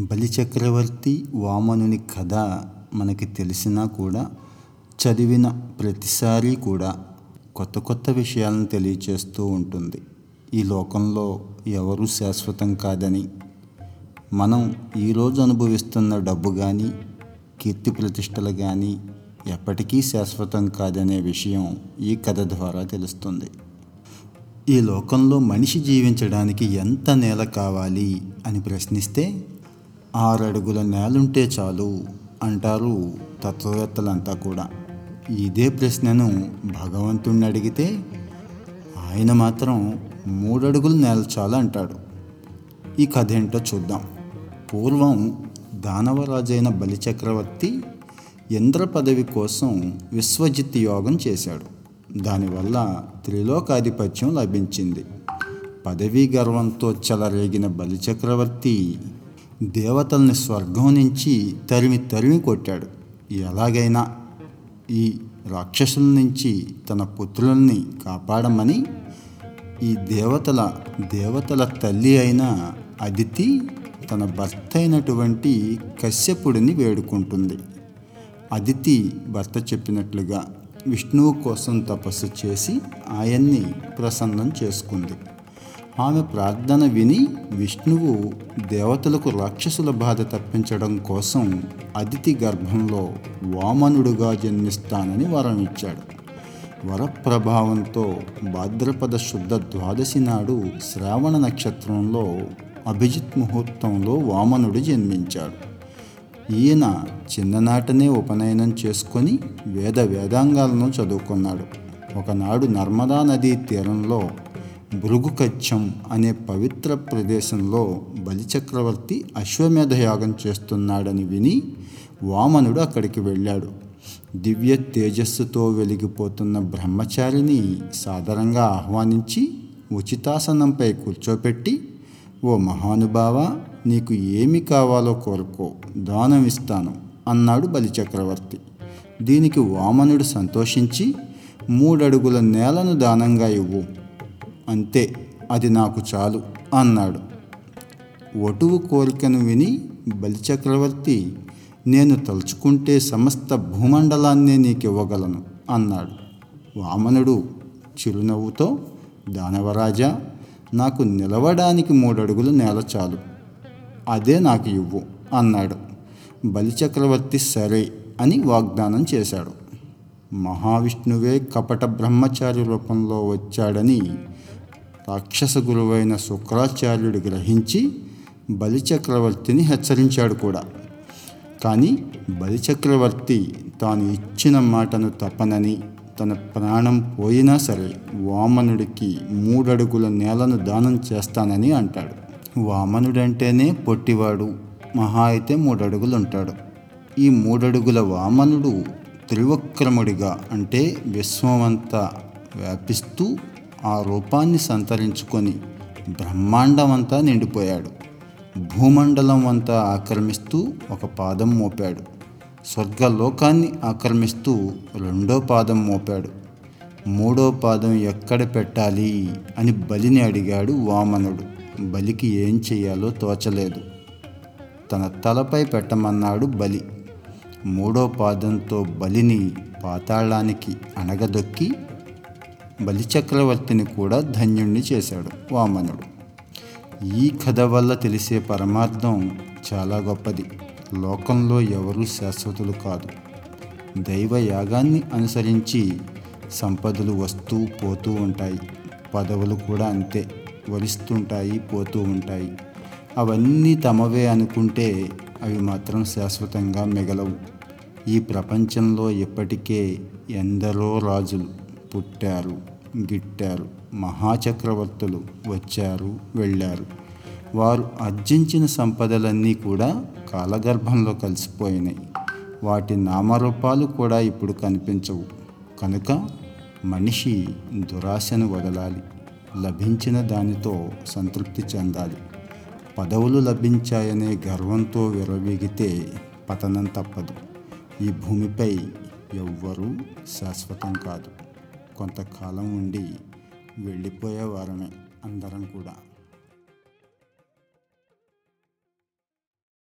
బలిచక్రవర్తి వామనుని కథ మనకి తెలిసినా కూడా చదివిన ప్రతిసారి కూడా కొత్త కొత్త విషయాలను తెలియచేస్తూ ఉంటుంది. ఈ లోకంలో ఎవరూ శాశ్వతం కాదని మనం ఈరోజు అనుభవిస్తున్న డబ్బు కానీ కీర్తి ప్రతిష్టలు కానీ ఎప్పటికీ శాశ్వతం కాదనే విషయం ఈ కథ ద్వారా తెలుస్తుంది. ఈ లోకంలో మనిషి జీవించడానికి ఎంత నేల కావాలి అని ప్రశ్నిస్తే ఆరడుగుల నేలుంటే చాలు అంటారు తత్వవేత్తలంతా కూడా. ఇదే ప్రశ్నను భగవంతుణ్ణి అడిగితే ఆయన మాత్రం మూడడుగుల నేల చాలు అంటాడు. ఈ కథ ఏంటో చూద్దాం. పూర్వం దానవరాజైన బలిచక్రవర్తి ఇంద్ర పదవి కోసం విశ్వజిత్ యోగం చేశాడు. దానివల్ల త్రిలోకాధిపత్యం లభించింది. పదవీ గర్వంతో చెలరేగిన బలిచక్రవర్తి దేవతల్ని స్వర్గం నుంచి తరిమి తరిమి కొట్టాడు. ఎలాగైనా ఈ రాక్షసుల నుంచి తన పుత్రుల్ని కాపాడమని ఈ దేవతల దేవతల తల్లి అయిన అదితి తన భర్త అయినటువంటి కశ్యపుడిని వేడుకుంటుంది. అదితి భర్త చెప్పినట్లుగా విష్ణువు కోసం తపస్సు చేసి ఆయన్ని ప్రసన్నం చేసుకుంది. ఆమె ప్రార్థన విని విష్ణువు దేవతలకు రాక్షసుల బాధ తప్పించడం కోసం అతిథి గర్భంలో వామనుడుగా జన్మిస్తానని వరం ఇచ్చాడు వరప్రభావంతో భాద్రపద శుద్ధ ద్వాదశి నాడు శ్రావణ నక్షత్రంలో అభిజిత్ ముహూర్తంలో వామనుడు జన్మించాడు. ఈయన చిన్ననాటనే ఉపనయనం చేసుకొని వేద వేదాంగాలను చదువుకున్నాడు. ఒకనాడు నర్మదా నదీ తీరంలో భృగుకచ్చం అనే పవిత్ర ప్రదేశంలో బలిచక్రవర్తి అశ్వమేధ యాగం చేస్తున్నాడని విని వామనుడు అక్కడికి వెళ్ళాడు. దివ్య తేజస్సుతో వెలిగిపోతున్న బ్రహ్మచారిని సాదరంగా ఆహ్వానించి ఉచితాసనంపై కూర్చోపెట్టి ఓ మహానుభావ నీకు ఏమి కావాలో కోరుకో దానం ఇస్తాను అన్నాడు బలిచక్రవర్తి. దీనికి వామనుడు సంతోషించి మూడడుగుల నేలను దానంగా ఇవ్వు అంతే అది నాకు చాలు అన్నాడు. ఒటువు కోరికను విని బలిచక్రవర్తి నేను తలుచుకుంటే సమస్త భూమండలాన్నే నీకు ఇవ్వగలను అన్నాడు. వామనుడు చిరునవ్వుతో దానవరాజా నాకు నిలవడానికి మూడడుగులు నేల చాలు అదే నాకు ఇవ్వు అన్నాడు. బలిచక్రవర్తి సరే అని వాగ్దానం చేశాడు. మహావిష్ణువే కపట బ్రహ్మచారి రూపంలో వచ్చాడని రాక్షస గురువైన శుక్రాచార్యుడు గ్రహించి బలిచక్రవర్తిని హెచ్చరించాడు కూడా. కానీ బలిచక్రవర్తి తాను ఇచ్చిన మాటను తప్పనని తన ప్రాణం పోయినా సరే వామనుడికి మూడడుగుల నేలను దానం చేస్తానని అంటాడు. వామనుడంటేనే పొట్టివాడు మహా అయితే మూడడుగులు ఉంటాడు ఈ మూడడుగుల వామనుడు త్రివక్రముడిగా అంటే విశ్వమంతా వ్యాపిస్తూ ఆ రూపాన్ని సంతరించుకొని బ్రహ్మాండమంతా నిండిపోయాడు. భూమండలం అంతా ఆక్రమిస్తూ ఒక పాదం మోపాడు. స్వర్గలోకాన్ని ఆక్రమిస్తూ రెండో పాదం మోపాడు. మూడో పాదం ఎక్కడ పెట్టాలి అని బలిని అడిగాడు వామనుడు. బలికి ఏం చేయాలో తోచలేదు. తన తలపై పెట్టమన్నాడు బలి. మూడో పాదంతో బలిని పాతాళానికి అణగదొక్కి బలిచక్రవర్తిని కూడా ధన్యుణ్ణి చేశాడు వామనుడు. ఈ కథ వల్ల తెలిసే పరమార్థం చాలా గొప్పది. లోకంలో ఎవరూ శాశ్వతులు కాదు. దైవ యాగాన్ని అనుసరించి సంపదలు వస్తూ పోతూ ఉంటాయి. పదవులు కూడా అంతే వరిస్తుంటాయి పోతూ ఉంటాయి. అవన్నీ తమవే అనుకుంటే అవి మాత్రం శాశ్వతంగా మిగలవు. ఈ ప్రపంచంలో ఇప్పటికే ఎందరో రాజులు పుట్టారు. గిట్టారు. మహాచక్రవర్తులు వచ్చారు వెళ్ళారు. వారు ఆర్జించిన సంపదలన్నీ కూడా కాలగర్భంలో కలిసిపోయినాయి. వాటి నామరూపాలు కూడా ఇప్పుడు కనిపించవు. కనుక మనిషి దురాశను వదలాలి. లభించిన దానితో సంతృప్తి చెందాలి. పదవులు లభించాయనే గర్వంతో విరవీగితే పతనం తప్పదు. ఈ భూమిపై ఎవ్వరూ శాశ్వతం కాదు. కొంతకాలం ఉండి వెళ్ళిపోయే వారమే అందరం కూడా.